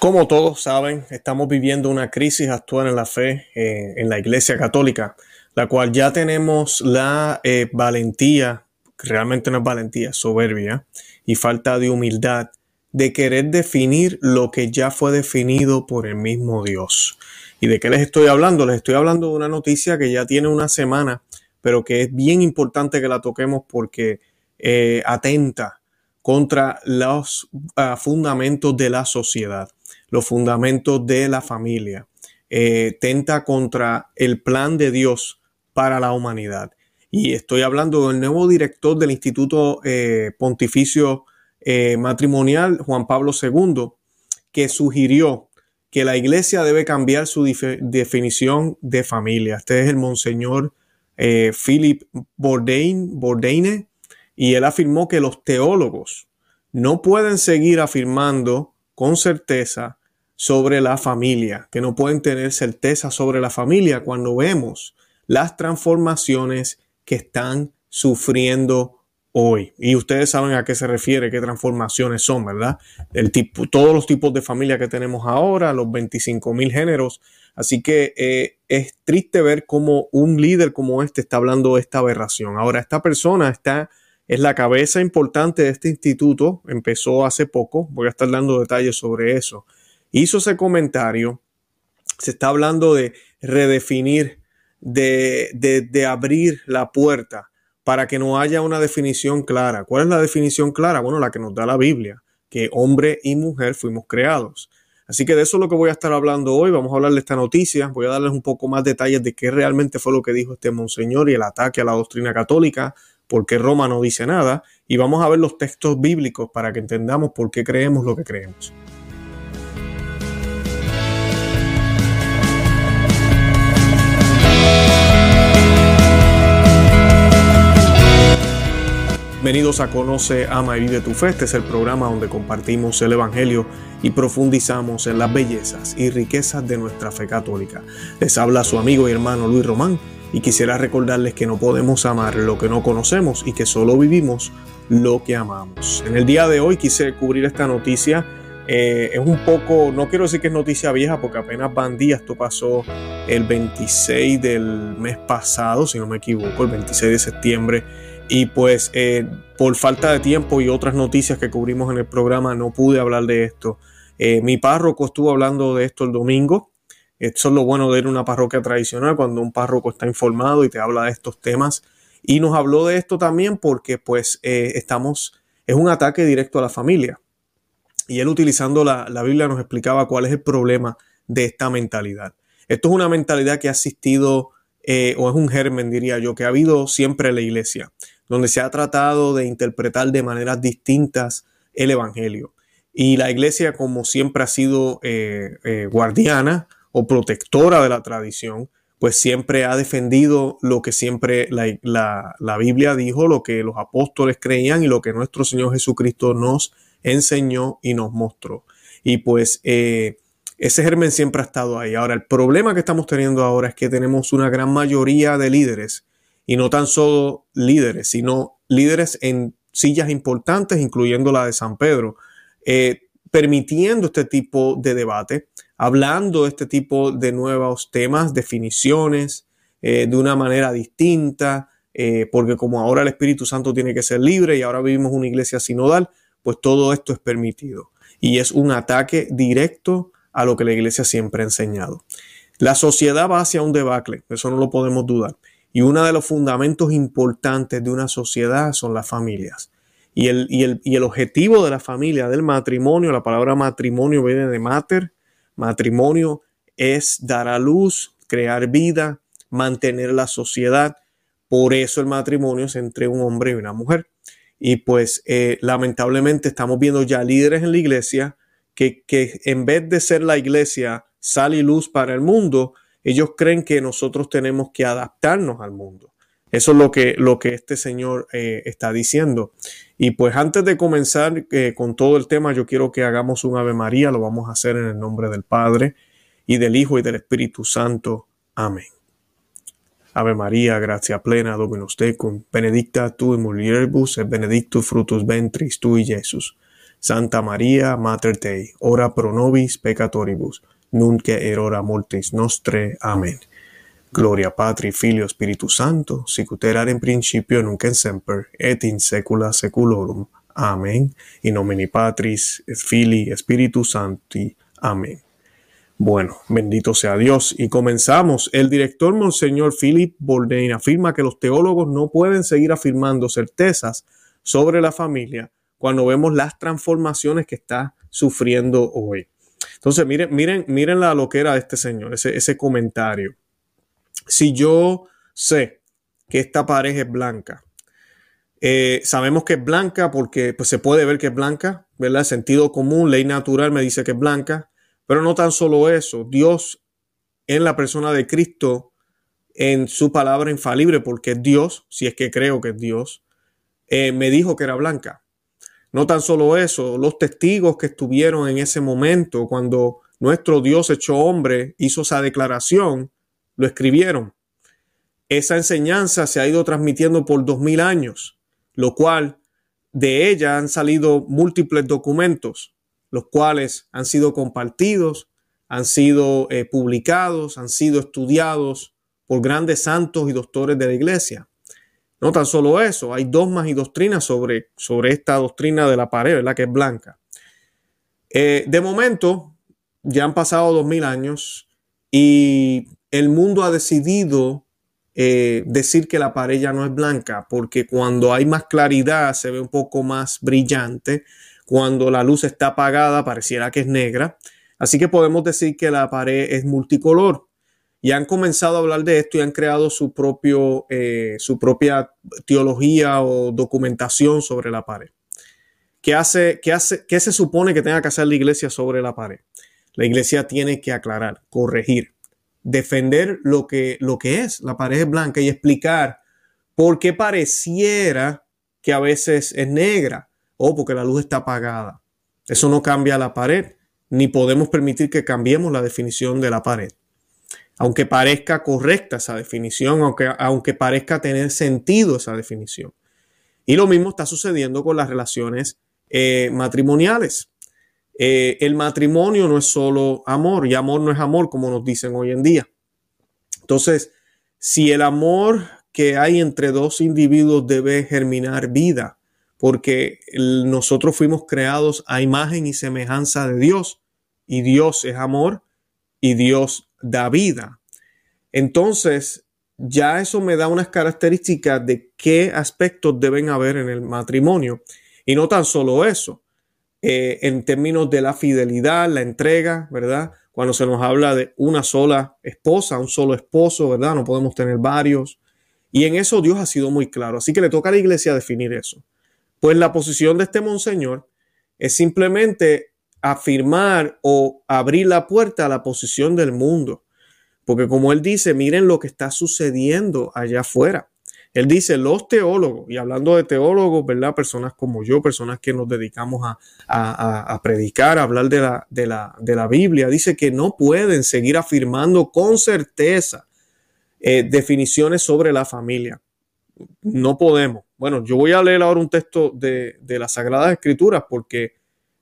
Como todos saben, estamos viviendo una crisis actual en la fe eh, en la Iglesia Católica, la cual ya tenemos la eh, valentía, realmente no es valentía, soberbia y falta de humildad de querer definir lo que ya fue definido por el mismo Dios. ¿Y de qué les estoy hablando? Les estoy hablando de una noticia que ya tiene una semana, pero que es bien importante que la toquemos porque eh, atenta contra los ah, fundamentos de la sociedad los fundamentos de la familia, eh, tenta contra el plan de Dios para la humanidad. Y estoy hablando del nuevo director del Instituto eh, Pontificio eh, Matrimonial, Juan Pablo II, que sugirió que la iglesia debe cambiar su definición de familia. Este es el monseñor Philip Bourdain, Bourdaine, y él afirmó que los teólogos no pueden seguir afirmando con certeza sobre la familia, que no pueden tener certeza sobre la familia cuando vemos las transformaciones que están sufriendo hoy. Y ustedes saben a qué se refiere, qué transformaciones son, ¿verdad? El tipo, todos los tipos de familia que tenemos ahora, los 25 mil géneros. Así que eh, es triste ver cómo un líder como este está hablando de esta aberración. Ahora, esta persona está, es la cabeza importante de este instituto, empezó hace poco, voy a estar dando detalles sobre eso hizo ese comentario, se está hablando de redefinir, de, de, abrir la puerta para que no haya una definición clara. ¿Cuál es la definición clara? Bueno, la que nos da la Biblia, que hombre y mujer fuimos creados. Así que de eso es lo que voy a estar hablando hoy. Vamos a hablar de esta noticia. Voy a darles un poco más detalles de qué realmente fue lo que dijo este monseñor y el ataque a la doctrina católica, por qué Roma no dice nada. Y vamos a ver los textos bíblicos para que entendamos por qué creemos lo que creemos. Bienvenidos a Conoce, Ama y Vive tu Fe. Este es el programa donde compartimos el Evangelio y profundizamos en las bellezas y riquezas de nuestra fe católica. Les habla su amigo y hermano Luis Román y quisiera recordarles que no podemos amar lo que no conocemos y que solo vivimos lo que amamos. En el día de hoy quise cubrir esta noticia. Eh, es un poco, no quiero decir que es noticia vieja porque apenas van días, esto pasó el 26 del mes pasado, si no me equivoco, el 26 de septiembre y pues eh, por falta de tiempo y otras noticias que cubrimos en el programa no pude hablar de esto. Eh, mi párroco estuvo hablando de esto el domingo. Eso es lo bueno de ir a una parroquia tradicional cuando un párroco está informado y te habla de estos temas. Y nos habló de esto también porque pues eh, estamos, es un ataque directo a la familia. Y él utilizando la, la Biblia nos explicaba cuál es el problema de esta mentalidad. Esto es una mentalidad que ha asistido, o es un germen, diría yo, que ha habido siempre en la iglesia donde se ha tratado de interpretar de maneras distintas el Evangelio. Y la iglesia, como siempre ha sido eh, eh, guardiana o protectora de la tradición, pues siempre ha defendido lo que siempre la, Biblia dijo, lo que los apóstoles creían y lo que nuestro Señor Jesucristo nos enseñó y nos mostró. Y pues eh, ese germen siempre ha estado ahí. Ahora, el problema que estamos teniendo ahora es que tenemos una gran mayoría de líderes y no tan solo líderes, sino líderes en sillas importantes, incluyendo la de San Pedro, eh, permitiendo este tipo de debate, hablando de este tipo de nuevos temas, definiciones, eh, de una manera distinta, eh, porque como ahora el Espíritu Santo tiene que ser libre y ahora vivimos una iglesia sinodal, pues todo esto es permitido. Y es un ataque directo a lo que la iglesia siempre ha enseñado. La sociedad va hacia un debacle, eso no lo podemos dudar. Y uno de los fundamentos importantes de una sociedad son las familias. Y el, y el, objetivo de la familia, del matrimonio, la palabra matrimonio viene de mater, matrimonio es dar a luz, crear vida, mantener la sociedad. Por eso el matrimonio es entre un hombre y una mujer. Y pues eh, lamentablemente estamos viendo ya líderes en la iglesia que, que en vez de ser la iglesia sal y luz para el mundo, ellos creen que nosotros tenemos que adaptarnos al mundo. Eso es lo que, lo que este señor eh, está diciendo. Y pues antes de comenzar eh, con todo el tema, yo quiero que hagamos un Ave María. Lo vamos a hacer en el nombre del Padre y del Hijo y del Espíritu Santo. Amén. Ave María, gracia plena, Dominus tecum, benedicta tu in mulieribus et benedictus frutus ventris tui, Jesús. Santa María, Mater Dei, ora pro nobis peccatoribus, nunc et hora mortis nostre. Amén. Gloria Patri, Filio, Spiritus Santo, sicut erat in principio, nunc et semper, et in saecula saeculorum. Amén. In nomine Patris, et Filii, Spiritus Sancti. Amén. Bueno, bendito sea Dios. Y comenzamos. El director Monseñor Philip Bourdain afirma que los teólogos no pueden seguir afirmando certezas sobre la familia cuando vemos las transformaciones que está sufriendo hoy. Entonces, miren, miren, miren la loquera de este señor, ese, ese comentario. Si yo sé que esta pareja es blanca, eh, sabemos que es blanca porque pues, se puede ver que es blanca, ¿verdad? Sentido común, ley natural me dice que es blanca. Pero no tan solo eso, Dios en la persona de Cristo, en su palabra infalible, porque Dios, si es que creo que es Dios, eh, me dijo que era blanca. No tan solo eso, los testigos que estuvieron en ese momento, cuando nuestro Dios hecho hombre hizo esa declaración, lo escribieron. Esa enseñanza se ha ido transmitiendo por dos mil años, lo cual de ella han salido múltiples documentos los cuales han sido compartidos, han sido eh, publicados, han sido estudiados por grandes santos y doctores de la iglesia. No tan solo eso, hay dogmas y doctrinas sobre, sobre esta doctrina de la pared, ¿verdad? Que es blanca. Eh, de momento, ya han pasado dos mil años y el mundo ha decidido eh, decir que la pared ya no es blanca, porque cuando hay más claridad se ve un poco más brillante, cuando la luz está apagada, pareciera que es negra. Así que podemos decir que la pared es multicolor. Y han comenzado a hablar de esto y han creado su, propio, eh, su propia teología o documentación sobre la pared. ¿Qué, hace, qué, hace, ¿Qué se supone que tenga que hacer la iglesia sobre la pared? La iglesia tiene que aclarar, corregir, defender lo que, lo que es la pared blanca y explicar por qué pareciera que a veces es negra o porque la luz está apagada. Eso no cambia la pared, ni podemos permitir que cambiemos la definición de la pared. Aunque parezca correcta esa definición, aunque, aunque parezca tener sentido esa definición. Y lo mismo está sucediendo con las relaciones eh, matrimoniales. Eh, el matrimonio no es solo amor y amor no es amor como nos dicen hoy en día. Entonces, si el amor que hay entre dos individuos debe germinar vida, porque nosotros fuimos creados a imagen y semejanza de Dios, y Dios es amor, y Dios da vida. Entonces, ya eso me da unas características de qué aspectos deben haber en el matrimonio. Y no tan solo eso, eh, en términos de la fidelidad, la entrega, ¿verdad? Cuando se nos habla de una sola esposa, un solo esposo, ¿verdad? No podemos tener varios. Y en eso Dios ha sido muy claro. Así que le toca a la iglesia definir eso. Pues la posición de este monseñor es simplemente afirmar o abrir la puerta a la posición del mundo. Porque como él dice, miren lo que está sucediendo allá afuera. Él dice, los teólogos, y hablando de teólogos, ¿verdad? Personas como yo, personas que nos dedicamos a, predicar, a hablar de la, Biblia, dice que no pueden seguir afirmando con certeza eh, definiciones sobre la familia. No podemos. Bueno, yo voy a leer ahora un texto de las Sagradas Escrituras porque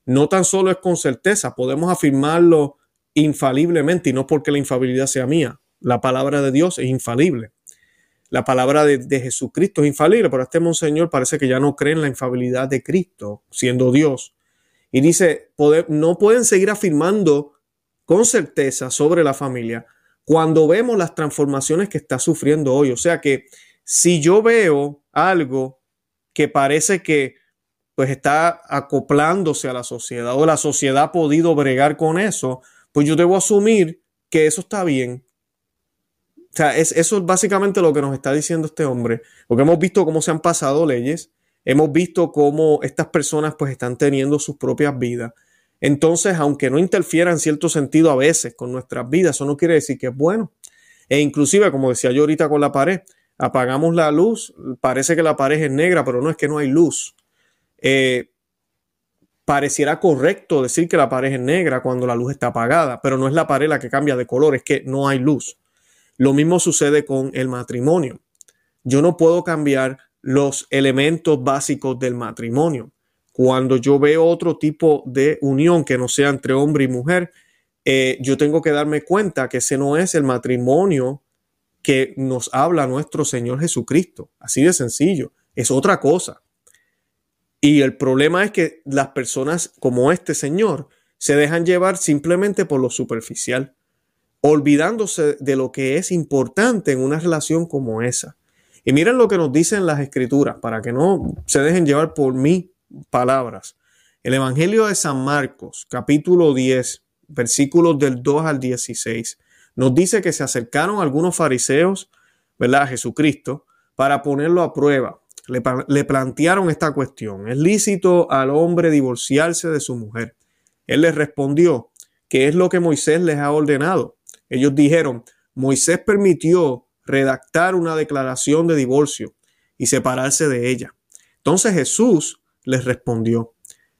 no tan solo es con certeza, podemos afirmarlo infaliblemente y no porque la infalibilidad sea mía. La palabra de Dios es infalible. La palabra de, Jesucristo es infalible, pero este monseñor parece que ya no cree en la infalibilidad de Cristo, siendo Dios. Y dice, no pueden seguir afirmando con certeza sobre la familia cuando vemos las transformaciones que está sufriendo hoy. O sea que si yo veo algo que parece que pues está acoplándose a la sociedad o la sociedad ha podido bregar con eso, pues yo debo asumir que eso está bien. O sea, es, eso es básicamente lo que nos está diciendo este hombre, porque hemos visto cómo se han pasado leyes, hemos visto cómo estas personas pues están teniendo sus propias vidas. Entonces, aunque no interfiera en cierto sentido a veces con nuestras vidas, eso no quiere decir que es bueno. E inclusive, como decía yo ahorita con la pared, apagamos la luz, parece que la pared es negra, pero no es que no hay luz. Eh, pareciera correcto decir que la pared es negra cuando la luz está apagada, pero no es la pared la que cambia de color, es que no hay luz. Lo mismo sucede con el matrimonio. Yo no puedo cambiar los elementos básicos del matrimonio. cuando yo veo otro tipo de unión que no sea entre hombre y mujer, eh, yo tengo que darme cuenta que ese no es el matrimonio que nos habla nuestro Señor Jesucristo. Así de sencillo. Es otra cosa. Y el problema es que las personas como este Señor se dejan llevar simplemente por lo superficial, olvidándose de lo que es importante en una relación como esa. Y miren lo que nos dicen las escrituras, para que no se dejen llevar por mí palabras. El Evangelio de San Marcos, capítulo 10, versículos del 2 al 16, nos dice que se acercaron algunos fariseos, ¿verdad? A Jesucristo para ponerlo a prueba. Le, plantearon esta cuestión. ¿Es lícito al hombre divorciarse de su mujer? Él les respondió, ¿qué es lo que Moisés les ha ordenado? Ellos dijeron, Moisés permitió redactar una declaración de divorcio y separarse de ella. Entonces Jesús les respondió,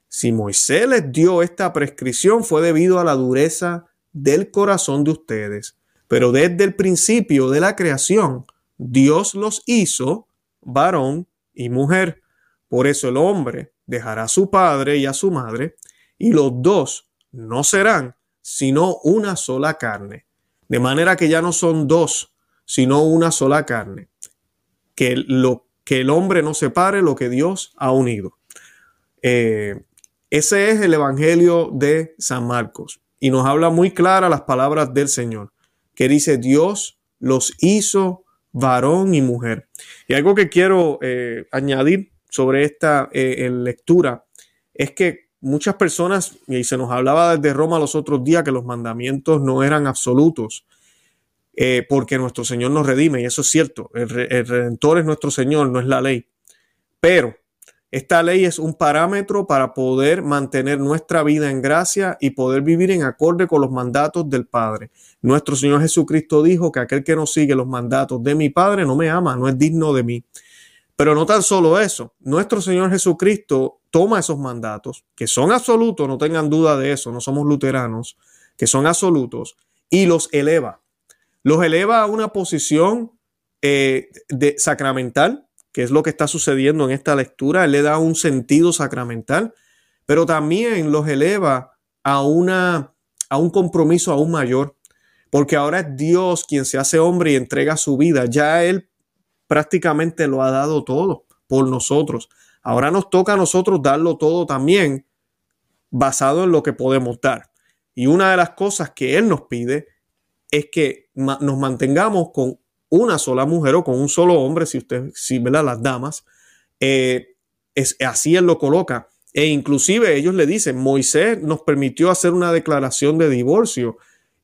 si Moisés les dio esta prescripción fue debido a la dureza del corazón de ustedes, pero desde el principio de la creación, Dios los hizo varón y mujer. Por eso el hombre dejará a su padre y a su madre, y los dos no serán sino una sola carne. De manera que ya no son dos, sino una sola carne. Que lo que el hombre no separe lo que Dios ha unido. Eh, ese es el Evangelio de San Marcos y nos habla muy clara las palabras del Señor, que dice Dios los hizo varón y mujer. Y algo que quiero eh, añadir sobre esta eh, lectura es que muchas personas, y se nos hablaba desde Roma los otros días que los mandamientos no eran absolutos, porque nuestro Señor nos redime, y eso es cierto, el, el Redentor es nuestro Señor, no es la ley. Pero esta ley es un parámetro para poder mantener nuestra vida en gracia y poder vivir en acorde con los mandatos del Padre. Nuestro Señor Jesucristo dijo que aquel que no sigue los mandatos de mi Padre no me ama, no es digno de mí. Pero no tan solo eso, nuestro Señor Jesucristo toma esos mandatos, que son absolutos, no tengan duda de eso, no somos luteranos, que son absolutos, y los eleva. Los eleva a una posición eh, de, sacramental, que es lo que está sucediendo en esta lectura. Él le da un sentido sacramental, pero también los eleva a, una, a un compromiso aún mayor, porque ahora es Dios quien se hace hombre y entrega su vida. Ya Él prácticamente lo ha dado todo por nosotros. Ahora nos toca a nosotros darlo todo también basado en lo que podemos dar. Y una de las cosas que Él nos pide es que nos mantengamos con una sola mujer o con un solo hombre, si usted, si ¿verdad? las damas, eh, es, así él lo coloca. E inclusive ellos le dicen, Moisés nos permitió hacer una declaración de divorcio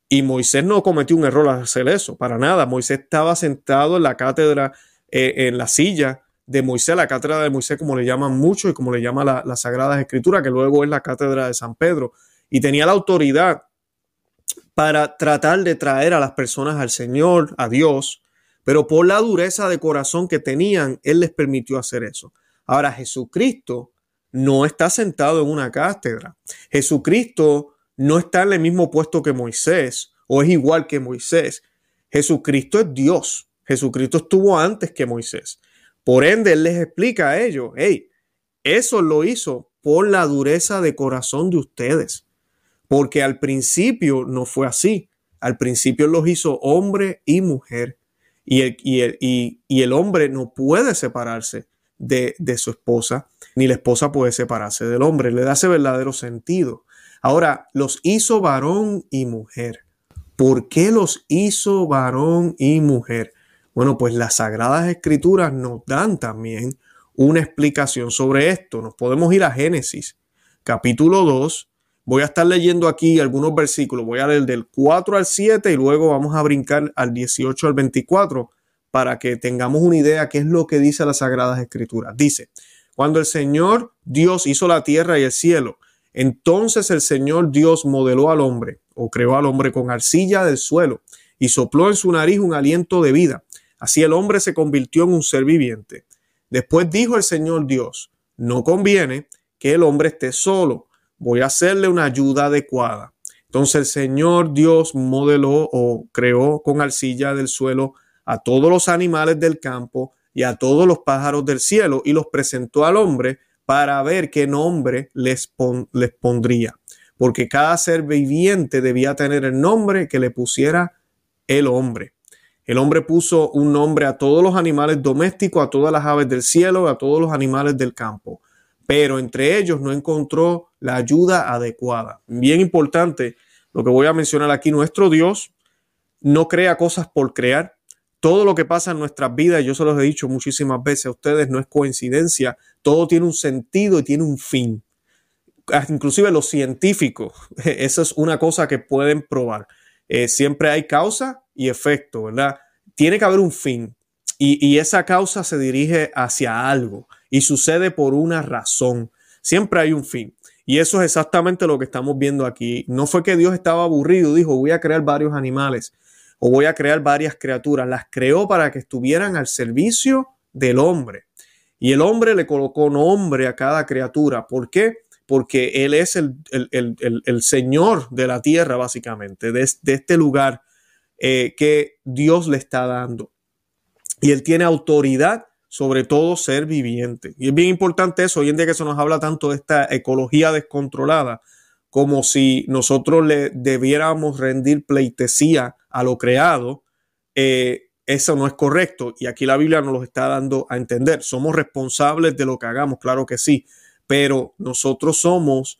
y Moisés no cometió un error al hacer eso, para nada. Moisés estaba sentado en la cátedra, eh, en la silla de Moisés, la cátedra de Moisés, como le llaman mucho y como le llama la, la Sagrada Escritura, que luego es la cátedra de San Pedro, y tenía la autoridad para tratar de traer a las personas al Señor, a Dios, pero por la dureza de corazón que tenían, Él les permitió hacer eso. Ahora, Jesucristo no está sentado en una cátedra. Jesucristo no está en el mismo puesto que Moisés o es igual que Moisés. Jesucristo es Dios. Jesucristo estuvo antes que Moisés. Por ende, Él les explica a ellos, hey, eso lo hizo por la dureza de corazón de ustedes. Porque al principio no fue así. Al principio los hizo hombre y mujer y el, y el, y, el hombre no puede separarse de, de, su esposa, ni la esposa puede separarse del hombre. Le da ese verdadero sentido. Ahora, los hizo varón y mujer. ¿Por qué los hizo varón y mujer? Bueno, pues las sagradas escrituras nos dan también una explicación sobre esto. Nos podemos ir a Génesis, capítulo 2, Voy a estar leyendo aquí algunos versículos. Voy a leer del 4 al 7 y luego vamos a brincar al 18 al 24 para que tengamos una idea qué es lo que dice las Sagradas Escrituras. Dice, cuando el Señor Dios hizo la tierra y el cielo, entonces el Señor Dios modeló al hombre o creó al hombre con arcilla del suelo y sopló en su nariz un aliento de vida. Así el hombre se convirtió en un ser viviente. Después dijo el Señor Dios, no conviene que el hombre esté solo voy a hacerle una ayuda adecuada. Entonces el Señor Dios modeló o creó con arcilla del suelo a todos los animales del campo y a todos los pájaros del cielo y los presentó al hombre para ver qué nombre les, les pondría, porque cada ser viviente debía tener el nombre que le pusiera el hombre. El hombre puso un nombre a todos los animales domésticos, a todas las aves del cielo, a todos los animales del campo, pero entre ellos no encontró la ayuda adecuada. Bien importante lo que voy a mencionar aquí, nuestro Dios no crea cosas por crear. Todo lo que pasa en nuestras vidas, yo se los he dicho muchísimas veces a ustedes, no es coincidencia, todo tiene un sentido y tiene un fin. Ah, inclusive los científicos, eso es una cosa que pueden probar. Eh, siempre hay causa y efecto, ¿verdad? Tiene que haber un fin y, y esa causa se dirige hacia algo y sucede por una razón. Siempre hay un fin. Y eso es exactamente lo que estamos viendo aquí. No fue que Dios estaba aburrido, dijo, voy a crear varios animales o voy a crear varias criaturas. Las creó para que estuvieran al servicio del hombre. Y el hombre le colocó nombre a cada criatura. ¿Por qué? Porque Él es el, Señor de la tierra, básicamente, de, este lugar eh, que Dios le está dando. Y Él tiene autoridad sobre todo ser viviente. Y es bien importante eso, hoy en día que se nos habla tanto de esta ecología descontrolada, como si nosotros le debiéramos rendir pleitesía a lo creado, eh, eso no es correcto. Y aquí la Biblia nos lo está dando a entender. Somos responsables de lo que hagamos, claro que sí, pero nosotros somos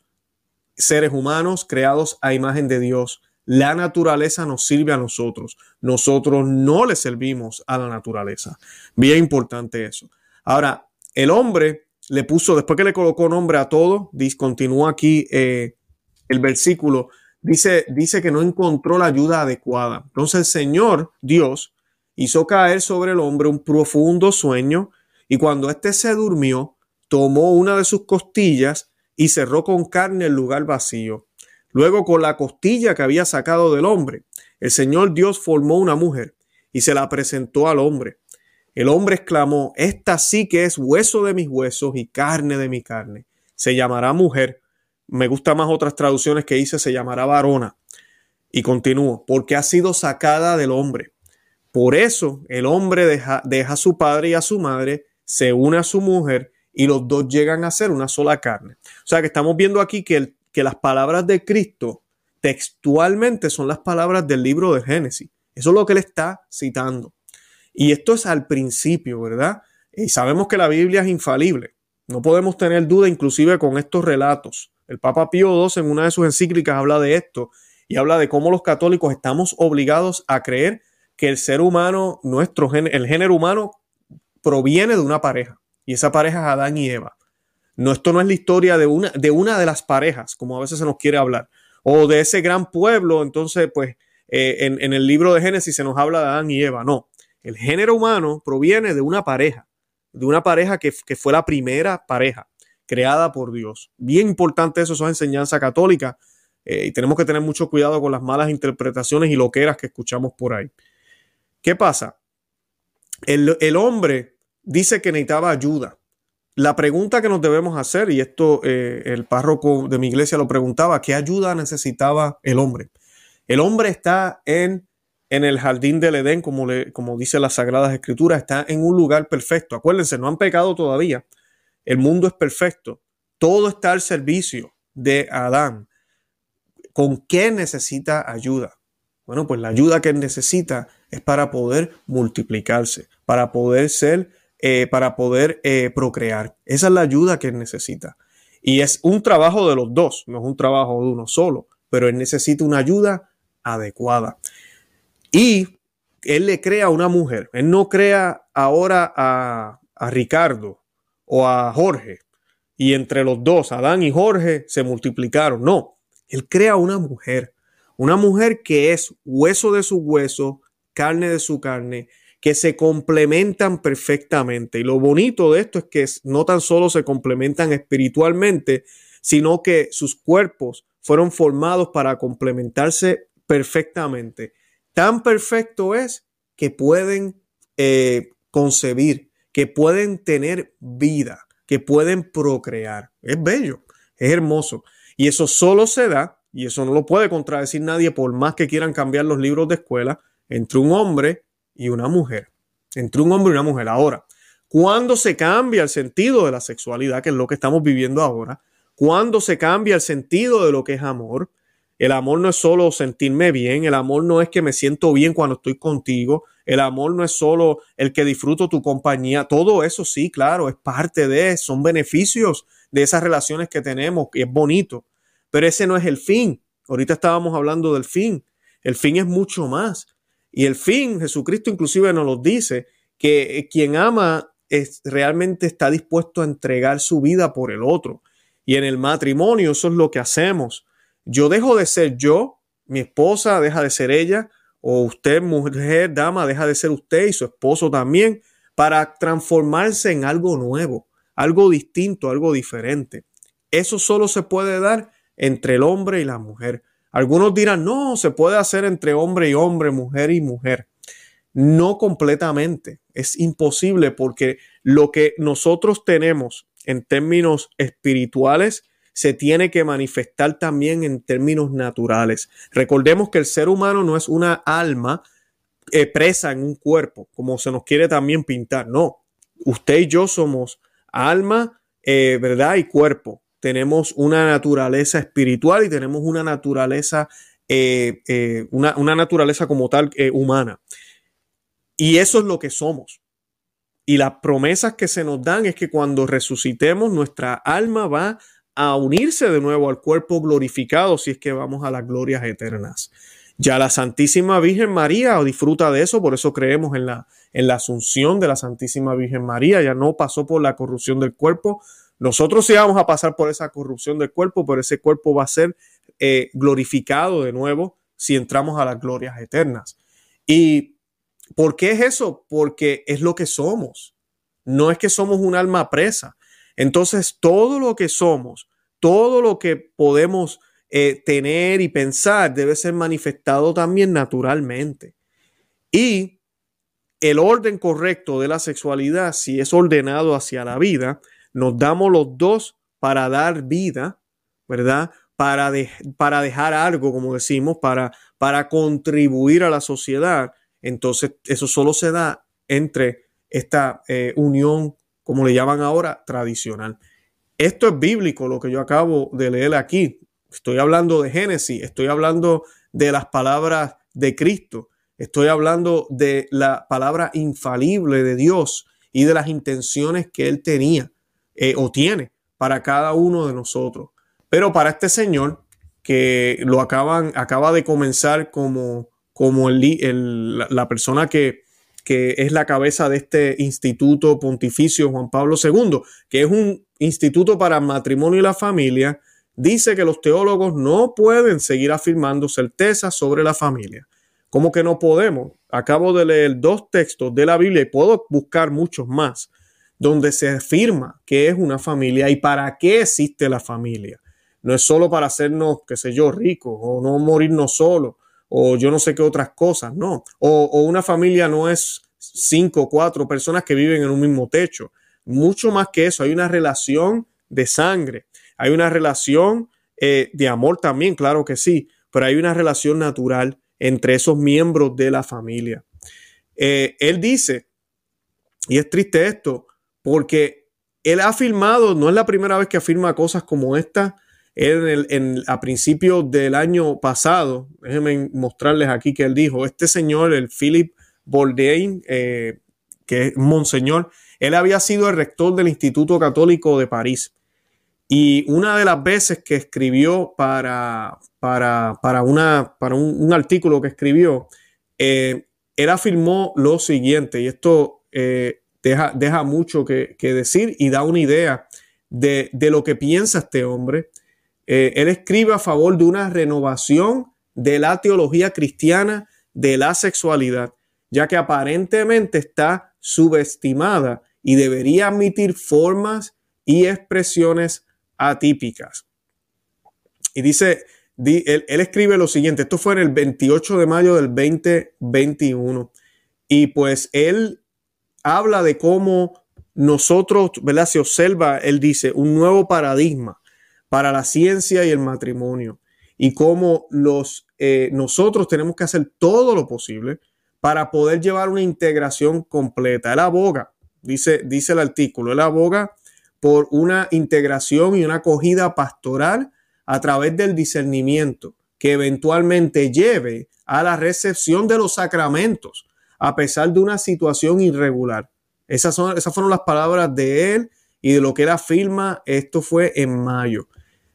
seres humanos creados a imagen de Dios la naturaleza nos sirve a nosotros. Nosotros no le servimos a la naturaleza. Bien importante eso. Ahora, el hombre le puso, después que le colocó nombre a todo, continúa aquí eh, el versículo, dice, dice que no encontró la ayuda adecuada. Entonces el Señor, Dios, hizo caer sobre el hombre un profundo sueño y cuando éste se durmió, tomó una de sus costillas y cerró con carne el lugar vacío. Luego con la costilla que había sacado del hombre, el Señor Dios formó una mujer y se la presentó al hombre. El hombre exclamó, esta sí que es hueso de mis huesos y carne de mi carne. Se llamará mujer. Me gusta más otras traducciones que dice se llamará varona. Y continúo, porque ha sido sacada del hombre. Por eso el hombre deja, deja a su padre y a su madre, se une a su mujer y los dos llegan a ser una sola carne. O sea que estamos viendo aquí que el que las palabras de Cristo textualmente son las palabras del libro de Génesis. Eso es lo que él está citando. Y esto es al principio, ¿verdad? Y sabemos que la Biblia es infalible. No podemos tener duda inclusive con estos relatos. El Papa Pío II en una de sus encíclicas habla de esto y habla de cómo los católicos estamos obligados a creer que el ser humano, nuestro el género humano proviene de una pareja y esa pareja es Adán y Eva. No, esto no es la historia de una, de una de las parejas, como a veces se nos quiere hablar, o de ese gran pueblo. Entonces, pues, eh, en, el libro de Génesis se nos habla de Adán y Eva. No, el género humano proviene de una pareja, de una pareja que, fue la primera pareja creada por Dios. Bien importante eso, eso es enseñanza católica. Eh, y tenemos que tener mucho cuidado con las malas interpretaciones y loqueras que escuchamos por ahí. ¿Qué pasa? El, el hombre dice que necesitaba ayuda. La pregunta que nos debemos hacer, y esto eh, el párroco de mi iglesia lo preguntaba, ¿qué ayuda necesitaba el hombre? El hombre está en, en el jardín del Edén, como, le, como dice las Sagradas Escrituras, está en un lugar perfecto. Acuérdense, no han pecado todavía. El mundo es perfecto. Todo está al servicio de Adán. ¿Con qué necesita ayuda? Bueno, pues la ayuda que necesita es para poder multiplicarse, para poder ser eh, para poder eh, procrear. Esa es la ayuda que necesita. Y es un trabajo de los dos, no es un trabajo de uno solo, pero él necesita una ayuda adecuada. Y él le crea a una mujer, él no crea ahora a, a Ricardo o a Jorge, y entre los dos, Adán y Jorge, se multiplicaron. No, él crea una mujer, una mujer que es hueso de su hueso, carne de su carne, que se complementan perfectamente. Y lo bonito de esto es que no tan solo se complementan espiritualmente, sino que sus cuerpos fueron formados para complementarse perfectamente. Tan perfecto es que pueden eh, concebir, que pueden tener vida, que pueden procrear. Es bello, es hermoso. Y eso solo se da, y eso no lo puede contradecir nadie por más que quieran cambiar los libros de escuela, entre un hombre y una mujer, entre un hombre y una mujer. Ahora, ¿Cuándo se cambia el sentido de la sexualidad, que es lo que estamos viviendo ahora? ¿Cuándo se cambia el sentido de lo que es amor? El amor no es solo sentirme bien, el amor no es que me siento bien cuando estoy contigo, el amor no es solo el que disfruto tu compañía, todo eso sí, claro, es parte de, son beneficios de esas relaciones que tenemos y es bonito, pero ese no es el fin. Ahorita estábamos hablando del fin, el fin es mucho más. Y el fin, Jesucristo inclusive nos lo dice, que quien ama es, realmente está dispuesto a entregar su vida por el otro. Y en el matrimonio eso es lo que hacemos. Yo dejo de ser yo, mi esposa deja de ser ella, o usted, mujer, dama, deja de ser usted y su esposo también, para transformarse en algo nuevo, algo distinto, algo diferente. Eso solo se puede dar entre el hombre y la mujer. Algunos dirán, no, se puede hacer entre hombre y hombre, mujer y mujer. No completamente. Es imposible porque lo que nosotros tenemos en términos espirituales se tiene que manifestar también en términos naturales. Recordemos que el ser humano no es una alma eh, presa en un cuerpo, como se nos quiere también pintar. No, usted y yo somos alma, eh, verdad, y cuerpo. Tenemos una naturaleza espiritual y tenemos una naturaleza, eh, una, una, naturaleza como tal humana. Y eso es lo que somos. Y las promesas que se nos dan es que cuando resucitemos, nuestra alma va a unirse de nuevo al cuerpo glorificado si es que vamos a las glorias eternas. Ya la Santísima Virgen María disfruta de eso, por eso creemos en la, en la asunción de la Santísima Virgen María, ya no pasó por la corrupción del cuerpo. Nosotros sí vamos a pasar por esa corrupción del cuerpo, pero ese cuerpo va a ser eh, glorificado de nuevo si entramos a las glorias eternas. Y ¿Por qué es eso? Porque es lo que somos. No es que somos un alma presa. Entonces, todo lo que somos, todo lo que podemos eh, tener y pensar debe ser manifestado también naturalmente. Y el orden correcto de la sexualidad, si es ordenado hacia la vida, nos damos los dos para dar vida, ¿verdad? Para, para dejar algo, como decimos, para, para contribuir a la sociedad entonces eso solo se da entre esta eh, unión, como le llaman ahora, tradicional. Esto es bíblico, lo que yo acabo de leer aquí. Estoy hablando de Génesis, estoy hablando de las palabras de Cristo, estoy hablando de la palabra infalible de Dios y de las intenciones que Él tenía eh, o tiene para cada uno de nosotros. Pero para este señor que lo acaban, acaba de comenzar como como el, la persona que, que es la cabeza de este instituto pontificio Juan Pablo II, que es un instituto para matrimonio y la familia, dice que los teólogos no pueden seguir afirmando certezas sobre la familia. ¿Cómo que no podemos? Acabo de leer dos textos de la Biblia y puedo buscar muchos más, donde se afirma que es una familia y para qué existe la familia. No es solo para hacernos, qué sé yo, ricos o no morirnos solos o yo no sé qué otras cosas, no. O, una familia no es cinco o cuatro personas que viven en un mismo techo. Mucho más que eso, hay una relación de sangre, hay una relación eh, de amor también, claro que sí, pero hay una relación natural entre esos miembros de la familia. Eh, él dice, y es triste esto, porque él ha afirmado, no es la primera vez que afirma cosas como esta, en a principios del año pasado, déjenme mostrarles aquí que él dijo, este señor, el Philip Bourdain, eh, que es monseñor, él había sido el rector del Instituto Católico de París. Y una de las veces que escribió para, para, para, una, para un, artículo que escribió, eh, él afirmó lo siguiente, y esto eh, deja, deja, mucho que, que, decir y da una idea de, de, lo que piensa este hombre eh, él escribe a favor de una renovación de la teología cristiana de la sexualidad, ya que aparentemente está subestimada y debería admitir formas y expresiones atípicas. Y dice, él, él, escribe lo siguiente, esto fue en el 28 de mayo del 2021, y pues él habla de cómo nosotros, ¿verdad? Se observa, él dice, un nuevo paradigma para la ciencia y el matrimonio y cómo los, eh, nosotros tenemos que hacer todo lo posible para poder llevar una integración completa. Él aboga dice, dice el artículo, él aboga por una integración y una acogida pastoral a través del discernimiento que eventualmente lleve a la recepción de los sacramentos a pesar de una situación irregular. Esas, son, esas fueron las palabras de él y de lo que él afirma. Esto fue en mayo.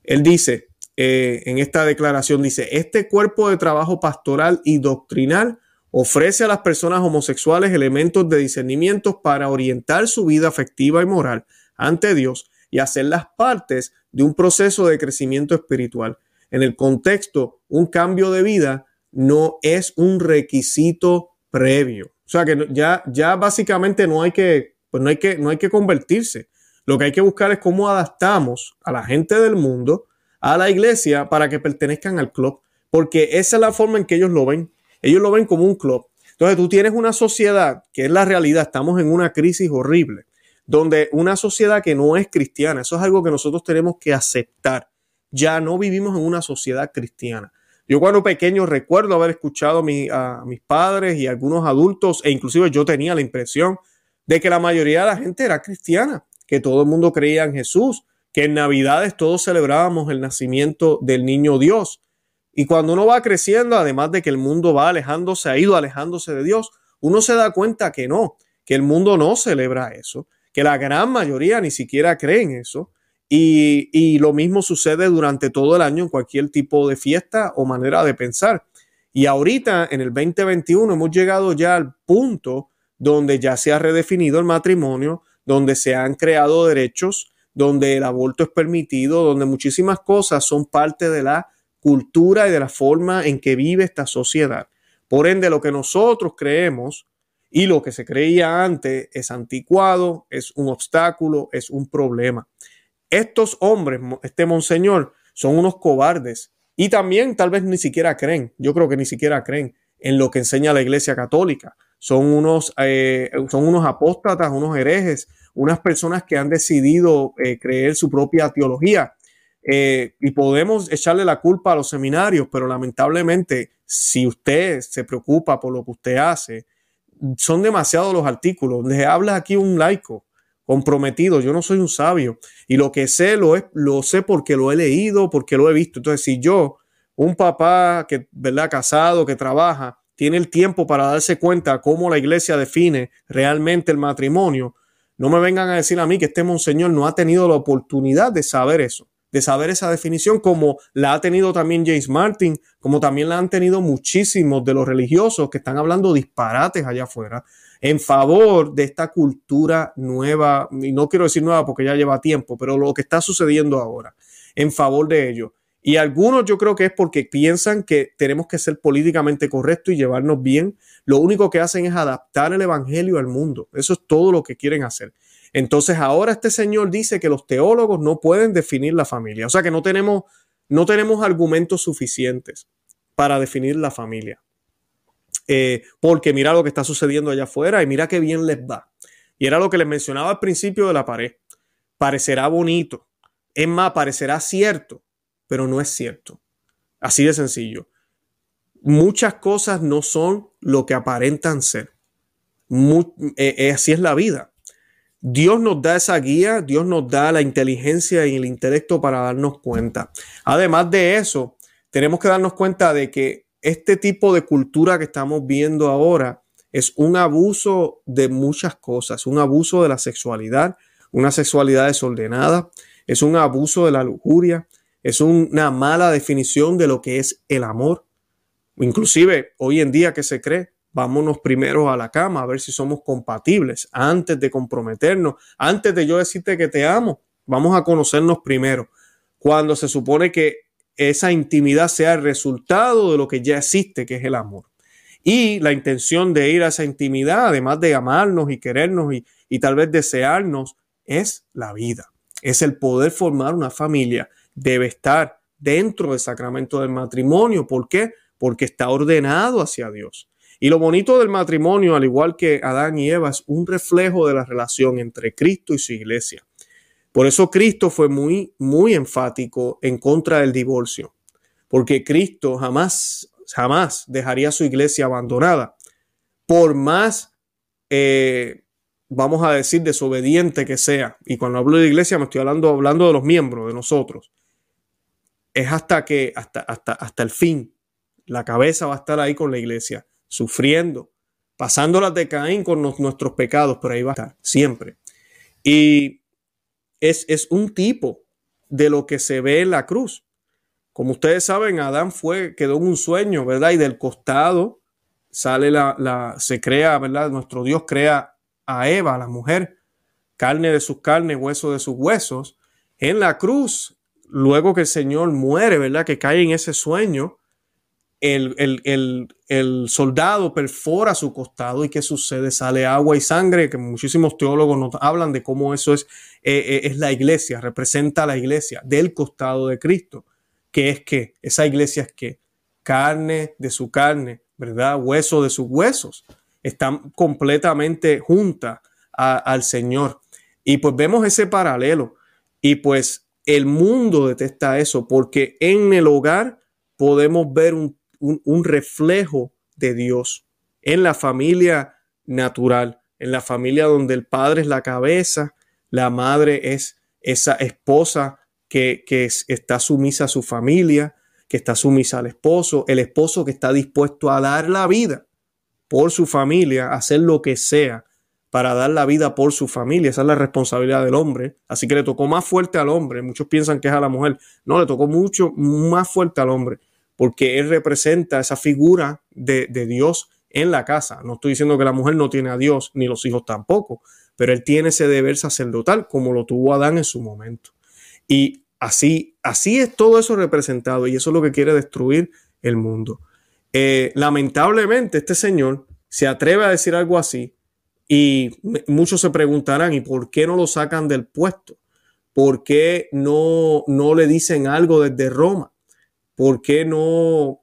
Él dice, eh, en esta declaración, dice, este cuerpo de trabajo pastoral y doctrinal ofrece a las personas homosexuales elementos de discernimiento para orientar su vida afectiva y moral ante Dios y hacerlas partes de un proceso de crecimiento espiritual. En el contexto, un cambio de vida no es un requisito previo. O sea que ya, ya básicamente no hay que, pues no hay que, no hay que convertirse. Lo que hay que buscar es cómo adaptamos a la gente del mundo a la iglesia para que pertenezcan al club, porque esa es la forma en que ellos lo ven. Ellos lo ven como un club. Entonces tú tienes una sociedad que es la realidad, estamos en una crisis horrible, donde una sociedad que no es cristiana, eso es algo que nosotros tenemos que aceptar. Ya no vivimos en una sociedad cristiana. Yo cuando pequeño recuerdo haber escuchado a, mis padres y algunos adultos, e inclusive yo tenía la impresión de que la mayoría de la gente era cristiana, que todo el mundo creía en Jesús, que en Navidades todos celebrábamos el nacimiento del niño Dios. Y cuando uno va creciendo, además de que el mundo va alejándose, ha ido alejándose de Dios, uno se da cuenta que no, que el mundo no celebra eso, que la gran mayoría ni siquiera cree en eso, y, lo mismo sucede durante todo el año en cualquier tipo de fiesta o manera de pensar. Y ahorita, en el 2021, hemos llegado ya al punto donde ya se ha redefinido el matrimonio, donde se han creado derechos, donde el aborto es permitido, donde muchísimas cosas son parte de la cultura y de la forma en que vive esta sociedad. Por ende, lo que nosotros creemos y lo que se creía antes es anticuado, es un obstáculo, es un problema estos hombres, este monseñor, son unos cobardes y también tal vez ni siquiera creen, yo creo que ni siquiera creen en lo que enseña la Iglesia Católica. Son unos, eh, son unos apóstatas, unos herejes, unas personas que han decidido eh, creer su propia teología. Eh, y podemos echarle la culpa a los seminarios, pero lamentablemente, si usted se preocupa por lo que usted hace, son demasiados los artículos. Le habla aquí un laico, comprometido. Yo no soy un sabio y lo que sé lo, es, lo sé porque lo he leído, porque lo he visto. Entonces, si yo, un papá que, ¿verdad? Casado, que trabaja, tiene el tiempo para darse cuenta cómo la iglesia define realmente el matrimonio, no me vengan a decir a mí que este monseñor no ha tenido la oportunidad de saber eso, de saber esa definición, como la ha tenido también James Martin, como también la han tenido muchísimos de los religiosos que están hablando disparates allá afuera en favor de esta cultura nueva, y no quiero decir nueva porque ya lleva tiempo, pero lo que está sucediendo ahora, en favor de ello. Y algunos yo creo que es porque piensan que tenemos que ser políticamente correctos y llevarnos bien. Lo único que hacen es adaptar el Evangelio al mundo. Eso es todo lo que quieren hacer. Entonces ahora este señor dice que los teólogos no pueden definir la familia. O sea que no tenemos, no tenemos argumentos suficientes para definir la familia. Eh, porque mira lo que está sucediendo allá afuera y mira qué bien les va. Y era lo que les mencionaba al principio de la pared. Parecerá bonito, es más, parecerá cierto, pero no es cierto. Así de sencillo. Muchas cosas no son lo que aparentan ser. Eh, eh, así es la vida. Dios nos da esa guía, Dios nos da la inteligencia y el intelecto para darnos cuenta. Además de eso, tenemos que darnos cuenta de que este tipo de cultura que estamos viendo ahora es un abuso de muchas cosas, un abuso de la sexualidad, una sexualidad desordenada, es un abuso de la lujuria, es una mala definición de lo que es el amor. Inclusive hoy en día que se cree, vámonos primero a la cama a ver si somos compatibles antes de comprometernos, antes de yo decirte que te amo, vamos a conocernos primero. Cuando se supone que esa intimidad sea el resultado de lo que ya existe, que es el amor. Y la intención de ir a esa intimidad, además de amarnos y querernos y, y tal vez desearnos, es la vida, es el poder formar una familia. Debe estar dentro del sacramento del matrimonio. ¿Por qué? Porque está ordenado hacia Dios. Y lo bonito del matrimonio, al igual que Adán y Eva, es un reflejo de la relación entre Cristo y su iglesia. Por eso Cristo fue muy, muy enfático en contra del divorcio, porque Cristo jamás, jamás dejaría su iglesia abandonada. Por más, eh, vamos a decir, desobediente que sea, y cuando hablo de iglesia me estoy hablando, hablando de los miembros, de nosotros, es hasta que, hasta, hasta, hasta el fin, la cabeza va a estar ahí con la iglesia, sufriendo, pasando las de Caín con nuestros pecados, pero ahí va a estar, siempre. Y es, es un tipo de lo que se ve en la cruz. Como ustedes saben, Adán fue, quedó en un sueño, ¿verdad? Y del costado sale la, la, se crea, ¿verdad? Nuestro Dios crea a Eva, la mujer, carne de sus carnes, hueso de sus huesos. En la cruz, luego que el Señor muere, ¿verdad? Que cae en ese sueño, el, el, soldado perfora su costado y ¿qué sucede? Sale agua y sangre, que muchísimos teólogos nos hablan de cómo eso es, eh, eh, es la iglesia, representa la iglesia del costado de Cristo. que es que? Esa iglesia es que carne de su carne, ¿verdad? Hueso de sus huesos están completamente juntas al Señor. Y pues vemos ese paralelo. Y pues el mundo detesta eso porque en el hogar podemos ver un, un, reflejo de Dios. En la familia natural, en la familia donde el padre es la cabeza, la madre es esa esposa que, que está sumisa a su familia, que está sumisa al esposo, el esposo que está dispuesto a dar la vida por su familia, hacer lo que sea para dar la vida por su familia. Esa es la responsabilidad del hombre. Así que le tocó más fuerte al hombre. Muchos piensan que es a la mujer. No, le tocó mucho más fuerte al hombre, porque él representa esa figura de, de Dios en la casa. No estoy diciendo que la mujer no tiene a Dios, ni los hijos tampoco, pero él tiene ese deber sacerdotal como lo tuvo Adán en su momento. Y así, así es todo eso representado y eso es lo que quiere destruir el mundo. Eh, lamentablemente este señor se atreve a decir algo así y muchos se preguntarán, ¿y por qué no lo sacan del puesto? ¿Por qué no, no le dicen algo desde Roma? ¿Por qué no,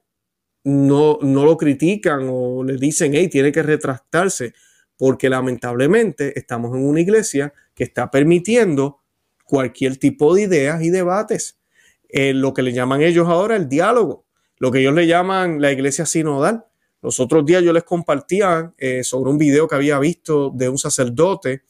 no, no lo critican o le dicen, hey, tiene que retractarse? Porque lamentablemente estamos en una iglesia que está permitiendo cualquier tipo de ideas y debates. Eh, lo que le llaman ellos ahora el diálogo lo que ellos le llaman la iglesia sinodal. Los otros días yo les compartía eh, sobre un video que había visto de un sacerdote,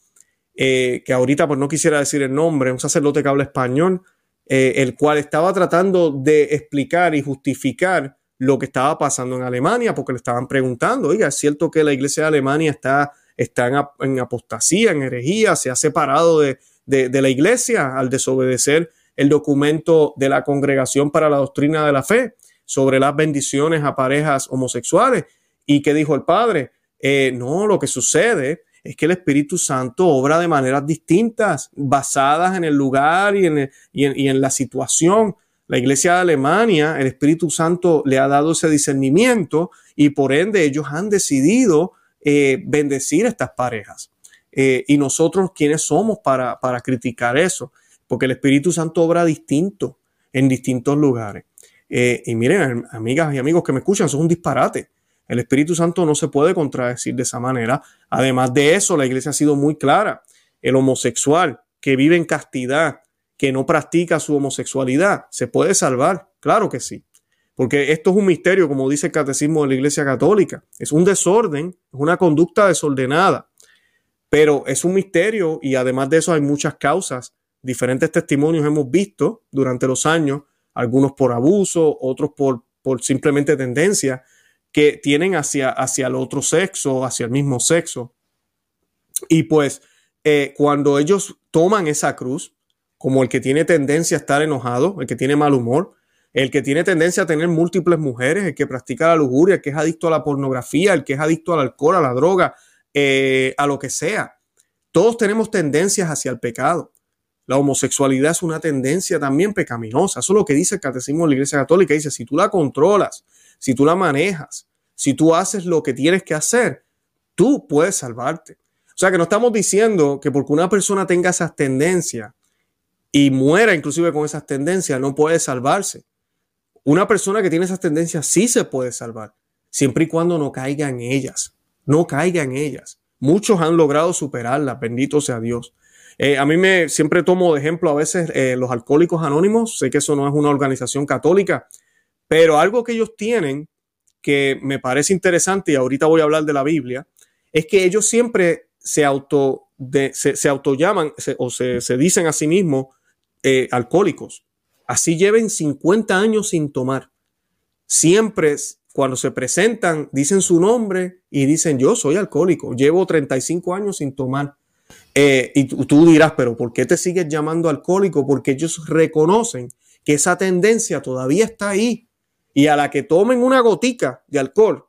eh, que ahorita pues no quisiera decir el nombre, un sacerdote que habla español, eh, el cual estaba tratando de explicar y justificar lo que estaba pasando en Alemania, porque le estaban preguntando, oiga, es cierto que la iglesia de Alemania está, está en, apostasía, en herejía, se ha separado de, de la iglesia al desobedecer el documento de la Congregación para la Doctrina de la Fe sobre las bendiciones a parejas homosexuales. ¿Y qué dijo el padre? Eh, no, lo que sucede es que el Espíritu Santo obra de maneras distintas, basadas en el lugar y en, y en, la situación. La iglesia de Alemania, el Espíritu Santo le ha dado ese discernimiento y por ende ellos han decidido eh, bendecir a estas parejas. Eh, y nosotros, ¿quiénes somos para, para criticar eso? Porque el Espíritu Santo obra distinto en distintos lugares. Eh, y miren, amigas y amigos que me escuchan, eso es un disparate. El Espíritu Santo no se puede contradecir de esa manera. Además de eso, la iglesia ha sido muy clara. El homosexual que vive en castidad, que no practica su homosexualidad, ¿se puede salvar? Claro que sí. Porque esto es un misterio, como dice el catecismo de la Iglesia Católica. Es un desorden, es una conducta desordenada. Pero es un misterio y además de eso hay muchas causas. Diferentes testimonios hemos visto durante los años algunos por abuso, otros por, por simplemente tendencia que tienen hacia, hacia el otro sexo, hacia el mismo sexo. Y pues eh, cuando ellos toman esa cruz, como el que tiene tendencia a estar enojado, el que tiene mal humor, el que tiene tendencia a tener múltiples mujeres, el que practica la lujuria, el que es adicto a la pornografía, el que es adicto al alcohol, a la droga, eh, a lo que sea. Todos tenemos tendencias hacia el pecado. La homosexualidad es una tendencia también pecaminosa. Eso es lo que dice el Catecismo de la Iglesia Católica. Dice, si tú la controlas, si tú la manejas, si tú haces lo que tienes que hacer, tú puedes salvarte. O sea que no estamos diciendo que porque una persona tenga esas tendencias y muera inclusive con esas tendencias, no puede salvarse. Una persona que tiene esas tendencias sí se puede salvar, siempre y cuando no caiga en ellas. No caiga en ellas. Muchos han logrado superarlas, bendito sea Dios. Eh, a mí me siempre tomo de ejemplo a veces eh, los alcohólicos anónimos. Sé que eso no es una organización católica, pero algo que ellos tienen que me parece interesante y ahorita voy a hablar de la Biblia, es que ellos siempre se auto se, se autollaman o se, se, dicen a sí mismos eh, alcohólicos. Así lleven 50 años sin tomar. Siempre cuando se presentan, dicen su nombre y dicen, yo soy alcohólico, llevo 35 años sin tomar. Eh, y tú, dirás, pero ¿por qué te sigues llamando alcohólico? Porque ellos reconocen que esa tendencia todavía está ahí y a la que tomen una gotica de alcohol,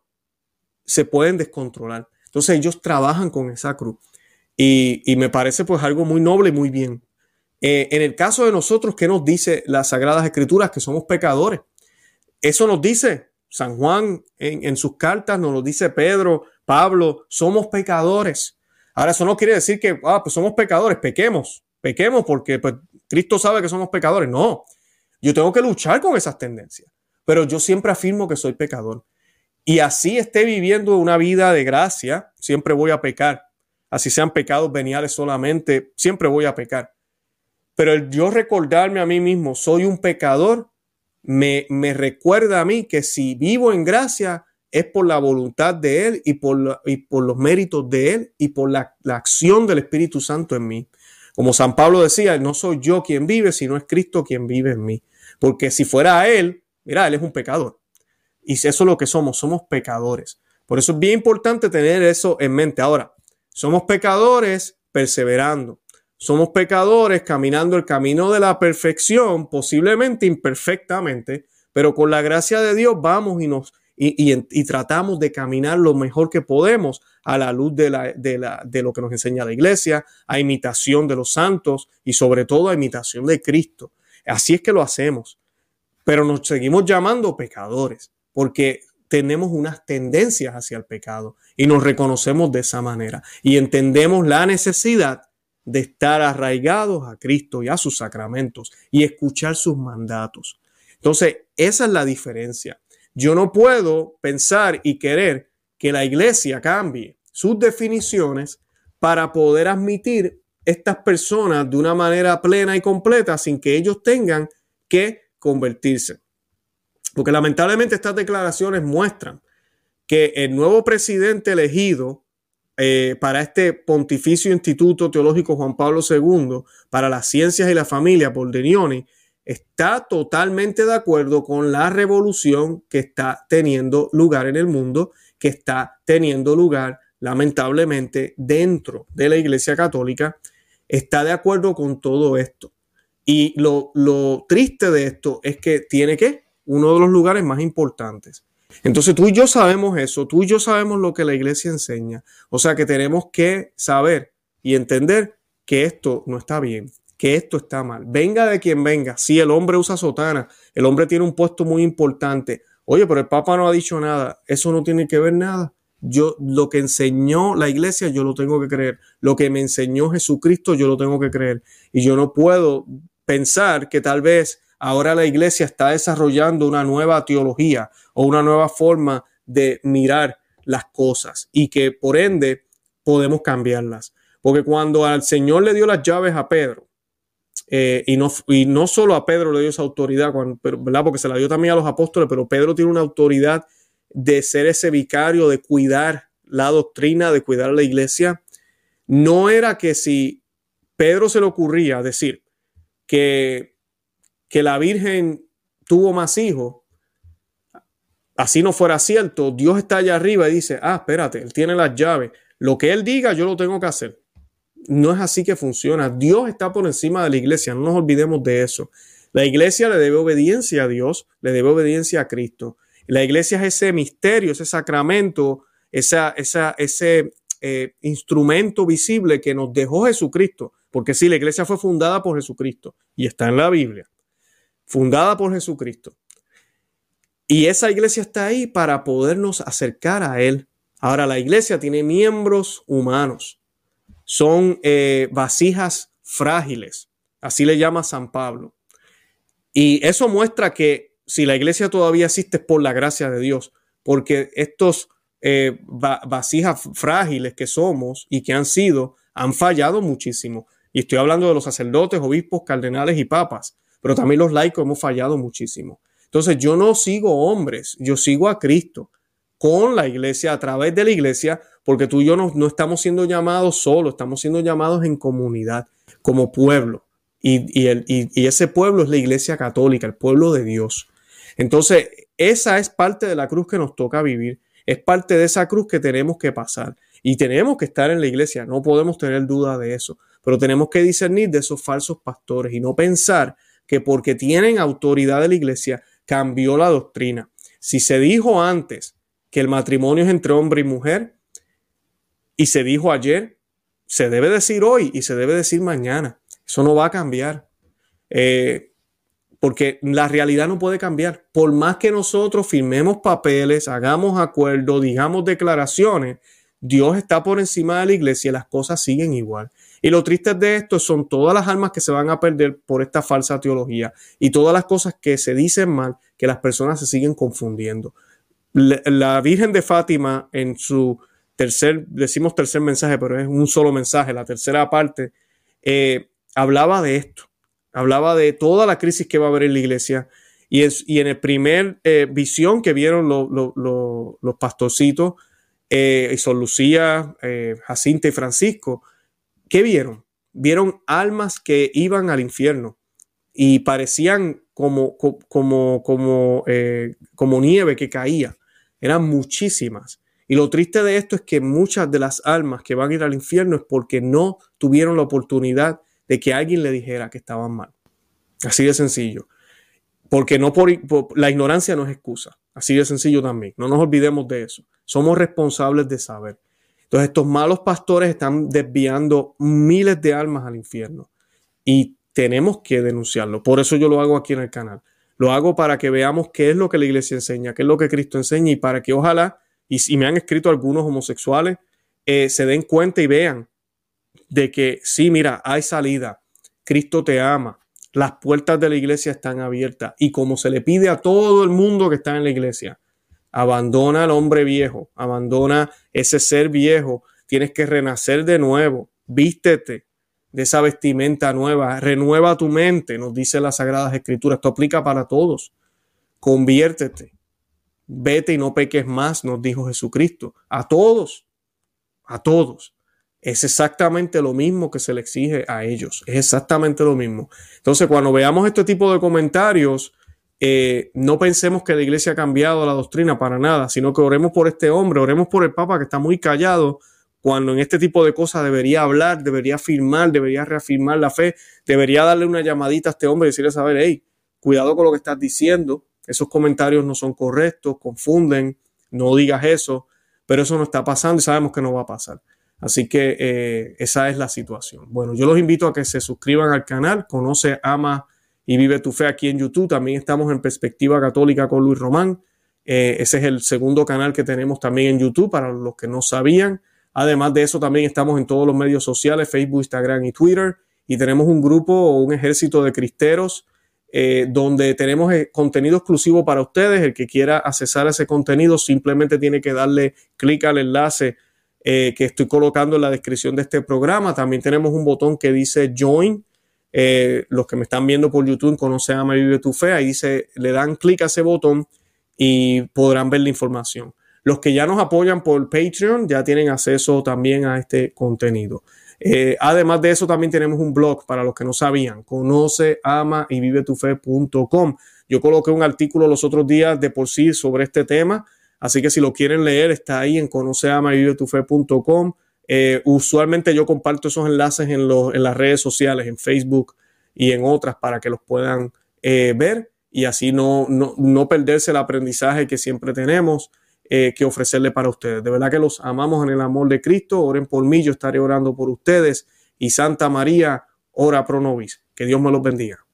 se pueden descontrolar. Entonces ellos trabajan con esa cruz. Y, me parece pues algo muy noble y muy bien. Eh, en el caso de nosotros, ¿qué nos dice las Sagradas Escrituras? Que somos pecadores. Eso nos dice San Juan en, sus cartas, nos lo dice Pedro, Pablo, somos pecadores. Ahora, eso no quiere decir que ah, pues somos pecadores, pequemos, pequemos porque pues, Cristo sabe que somos pecadores. No, yo tengo que luchar con esas tendencias, pero yo siempre afirmo que soy pecador. Y así esté viviendo una vida de gracia, siempre voy a pecar. Así sean pecados veniales solamente, siempre voy a pecar. Pero el yo recordarme a mí mismo, soy un pecador, me, me recuerda a mí que si vivo en gracia es por la voluntad de Él y por, los méritos de Él y por la, la acción del Espíritu Santo en mí. Como San Pablo decía, no soy yo quien vive, sino es Cristo quien vive en mí. Porque si fuera Él, mira, Él es un pecador. Y eso es lo que somos, somos pecadores. Por eso es bien importante tener eso en mente. Ahora, somos pecadores perseverando. Somos pecadores caminando el camino de la perfección, posiblemente imperfectamente, pero con la gracia de Dios vamos y nos y, tratamos de caminar lo mejor que podemos a la luz de, de lo que nos enseña la iglesia, a imitación de los santos y sobre todo a imitación de Cristo. Así es que lo hacemos, pero nos seguimos llamando pecadores porque tenemos unas tendencias hacia el pecado y nos reconocemos de esa manera y entendemos la necesidad de estar arraigados a Cristo y a sus sacramentos y escuchar sus mandatos. Entonces, esa es la diferencia. Yo no puedo pensar y querer que la iglesia cambie sus definiciones para poder admitir estas personas de una manera plena y completa sin que ellos tengan que convertirse. Porque lamentablemente estas declaraciones muestran que el nuevo presidente elegido eh, para este Pontificio Instituto Teológico Juan Pablo II para las Ciencias y la Familia, por Denioni, está totalmente de acuerdo con la revolución que está teniendo lugar en el mundo, que está teniendo lugar lamentablemente dentro de la Iglesia Católica, está de acuerdo con todo esto. Y lo, triste de esto es que tiene que uno de los lugares más importantes. Entonces tú y yo sabemos eso, tú y yo sabemos lo que la iglesia enseña. O sea que tenemos que saber y entender que esto no está bien, que esto está mal. Venga de quien venga. Si el hombre usa sotana, el hombre tiene un puesto muy importante. Oye, pero el Papa no ha dicho nada. Eso no tiene que ver nada. Yo lo que enseñó la iglesia, yo lo tengo que creer. Lo que me enseñó Jesucristo, yo lo tengo que creer. Y yo no puedo pensar que tal vez ahora la iglesia está desarrollando una nueva teología o una nueva forma de mirar las cosas y que por ende podemos cambiarlas. Porque cuando al Señor le dio las llaves a Pedro, eh, y, no, y no solo a Pedro le dio esa autoridad, ¿verdad? porque se la dio también a los apóstoles, pero Pedro tiene una autoridad de ser ese vicario, de cuidar la doctrina, de cuidar la iglesia. No era que si Pedro se le ocurría decir que que la Virgen tuvo más hijos, así no fuera cierto, Dios está allá arriba y dice, ah, espérate, Él tiene las llaves, lo que Él diga yo lo tengo que hacer. No es así que funciona. Dios está por encima de la iglesia, no nos olvidemos de eso. La iglesia le debe obediencia a Dios, le debe obediencia a Cristo. La iglesia es ese misterio, ese sacramento, esa, esa, ese eh, instrumento visible que nos dejó Jesucristo. Porque sí, la iglesia fue fundada por Jesucristo y está en la Biblia fundada por Jesucristo. Y esa iglesia está ahí para podernos acercar a Él. Ahora, la iglesia tiene miembros humanos. Son eh, vasijas frágiles. Así le llama San Pablo. Y eso muestra que si la iglesia todavía existe es por la gracia de Dios. Porque estos eh, vasijas frágiles que somos y que han sido, han fallado muchísimo. Y estoy hablando de los sacerdotes, obispos, cardenales y papas pero también los laicos hemos fallado muchísimo. Entonces yo no sigo hombres, yo sigo a Cristo. con la iglesia, a través de la iglesia, porque tú y yo no, estamos siendo llamados solos, estamos siendo llamados en comunidad, como pueblo. Y, el, y ese pueblo es la iglesia católica, el pueblo de Dios. Entonces, esa es parte de la cruz que nos toca vivir, es parte de esa cruz que tenemos que pasar. Y tenemos que estar en la iglesia, no podemos tener duda de eso, pero tenemos que discernir de esos falsos pastores y no pensar que porque tienen autoridad de la iglesia cambió la doctrina. Si se dijo antes que el matrimonio es entre hombre y mujer y se dijo ayer, se debe decir hoy y se debe decir mañana. Eso no va a cambiar. Eh, porque la realidad no puede cambiar. Por más que nosotros firmemos papeles, hagamos acuerdos, digamos declaraciones, Dios está por encima de la iglesia y las cosas siguen igual. Y lo triste de esto son todas las almas que se van a perder por esta falsa teología y todas las cosas que se dicen mal, que las personas se siguen confundiendo. La, Virgen de Fátima en su tercer, decimos tercer mensaje, pero es un solo mensaje, la tercera parte, eh, hablaba de esto, hablaba de toda la crisis que va a haber en la iglesia. Y, es, y en el primer eh, visión que vieron los pastorcitos, eh, Son Lucía, Jacinta y Francisco, ¿qué vieron? Vieron almas que iban al infierno y parecían como, como, como, eh, como nieve que caía. Eran muchísimas. Y lo triste de esto es que muchas de las almas que van a ir al infierno es porque no tuvieron la oportunidad de que alguien le dijera que estaban mal. Así de sencillo. Porque no por, la ignorancia no es excusa. Así de sencillo también. No nos olvidemos de eso. Somos responsables de saber. Entonces estos malos pastores están desviando miles de almas al infierno y tenemos que denunciarlo. Por eso yo lo hago aquí en el canal. Lo hago para que veamos qué es lo que la iglesia enseña, qué es lo que Cristo enseña y para que ojalá, y, me han escrito algunos homosexuales, eh, se den cuenta y vean de que sí, mira, hay salida, Cristo te ama, las puertas de la iglesia están abiertas y como se le pide a todo el mundo que está en la iglesia, Abandona al hombre viejo, abandona ese ser viejo. Tienes que renacer de nuevo. Vístete de esa vestimenta nueva. Renueva tu mente, nos dice las Sagradas Escrituras. Esto aplica para todos. Conviértete. Vete y no peques más, nos dijo Jesucristo. A todos. A todos. Es exactamente lo mismo que se le exige a ellos. Es exactamente lo mismo. Entonces, cuando veamos este tipo de comentarios, eh, no pensemos que la iglesia ha cambiado la doctrina para nada, sino que oremos por este hombre, oremos por el Papa que está muy callado cuando en este tipo de cosas debería hablar, debería afirmar, debería reafirmar la fe, debería darle una llamadita a este hombre y decirle, saber, hey, cuidado con lo que estás diciendo, esos comentarios no son correctos, confunden, no digas eso, pero eso no está pasando y sabemos que no va a pasar. Así que eh, esa es la situación. Bueno, yo los invito a que se suscriban al canal, conoce, ama y Vive tu Fe aquí en YouTube. También estamos en Perspectiva Católica con Luis Román. Eh, ese es el segundo canal que tenemos también en YouTube para los que no sabían. Además de eso, también estamos en todos los medios sociales, Facebook, Instagram y Twitter. Y tenemos un grupo o un ejército de cristeros eh, donde tenemos eh, contenido exclusivo para ustedes. El que quiera accesar ese contenido simplemente tiene que darle clic al enlace que estoy colocando en la descripción de este programa. También tenemos un botón que dice Join eh, los que me están viendo por YouTube, conoce a Vive tu Fe, ahí dice, le dan clic a ese botón y podrán ver la información. Los que ya nos apoyan por Patreon ya tienen acceso también a este contenido. Eh, además de eso, también tenemos un blog para los que no sabían. Conoce, ama y vive tu fe.com. Yo coloqué un artículo los otros días de por sí sobre este tema. Así que si lo quieren leer, está ahí en conoce, ama y vive tu fe.com. Eh, usualmente yo comparto esos enlaces en, en, las redes sociales, en Facebook y en otras, para que los puedan eh, ver y así no, no, perderse el aprendizaje que siempre tenemos eh, que ofrecerle para ustedes. De verdad que los amamos en el amor de Cristo. Oren por mí, yo estaré orando por ustedes. Y Santa María, ora pro nobis. Que Dios me los bendiga.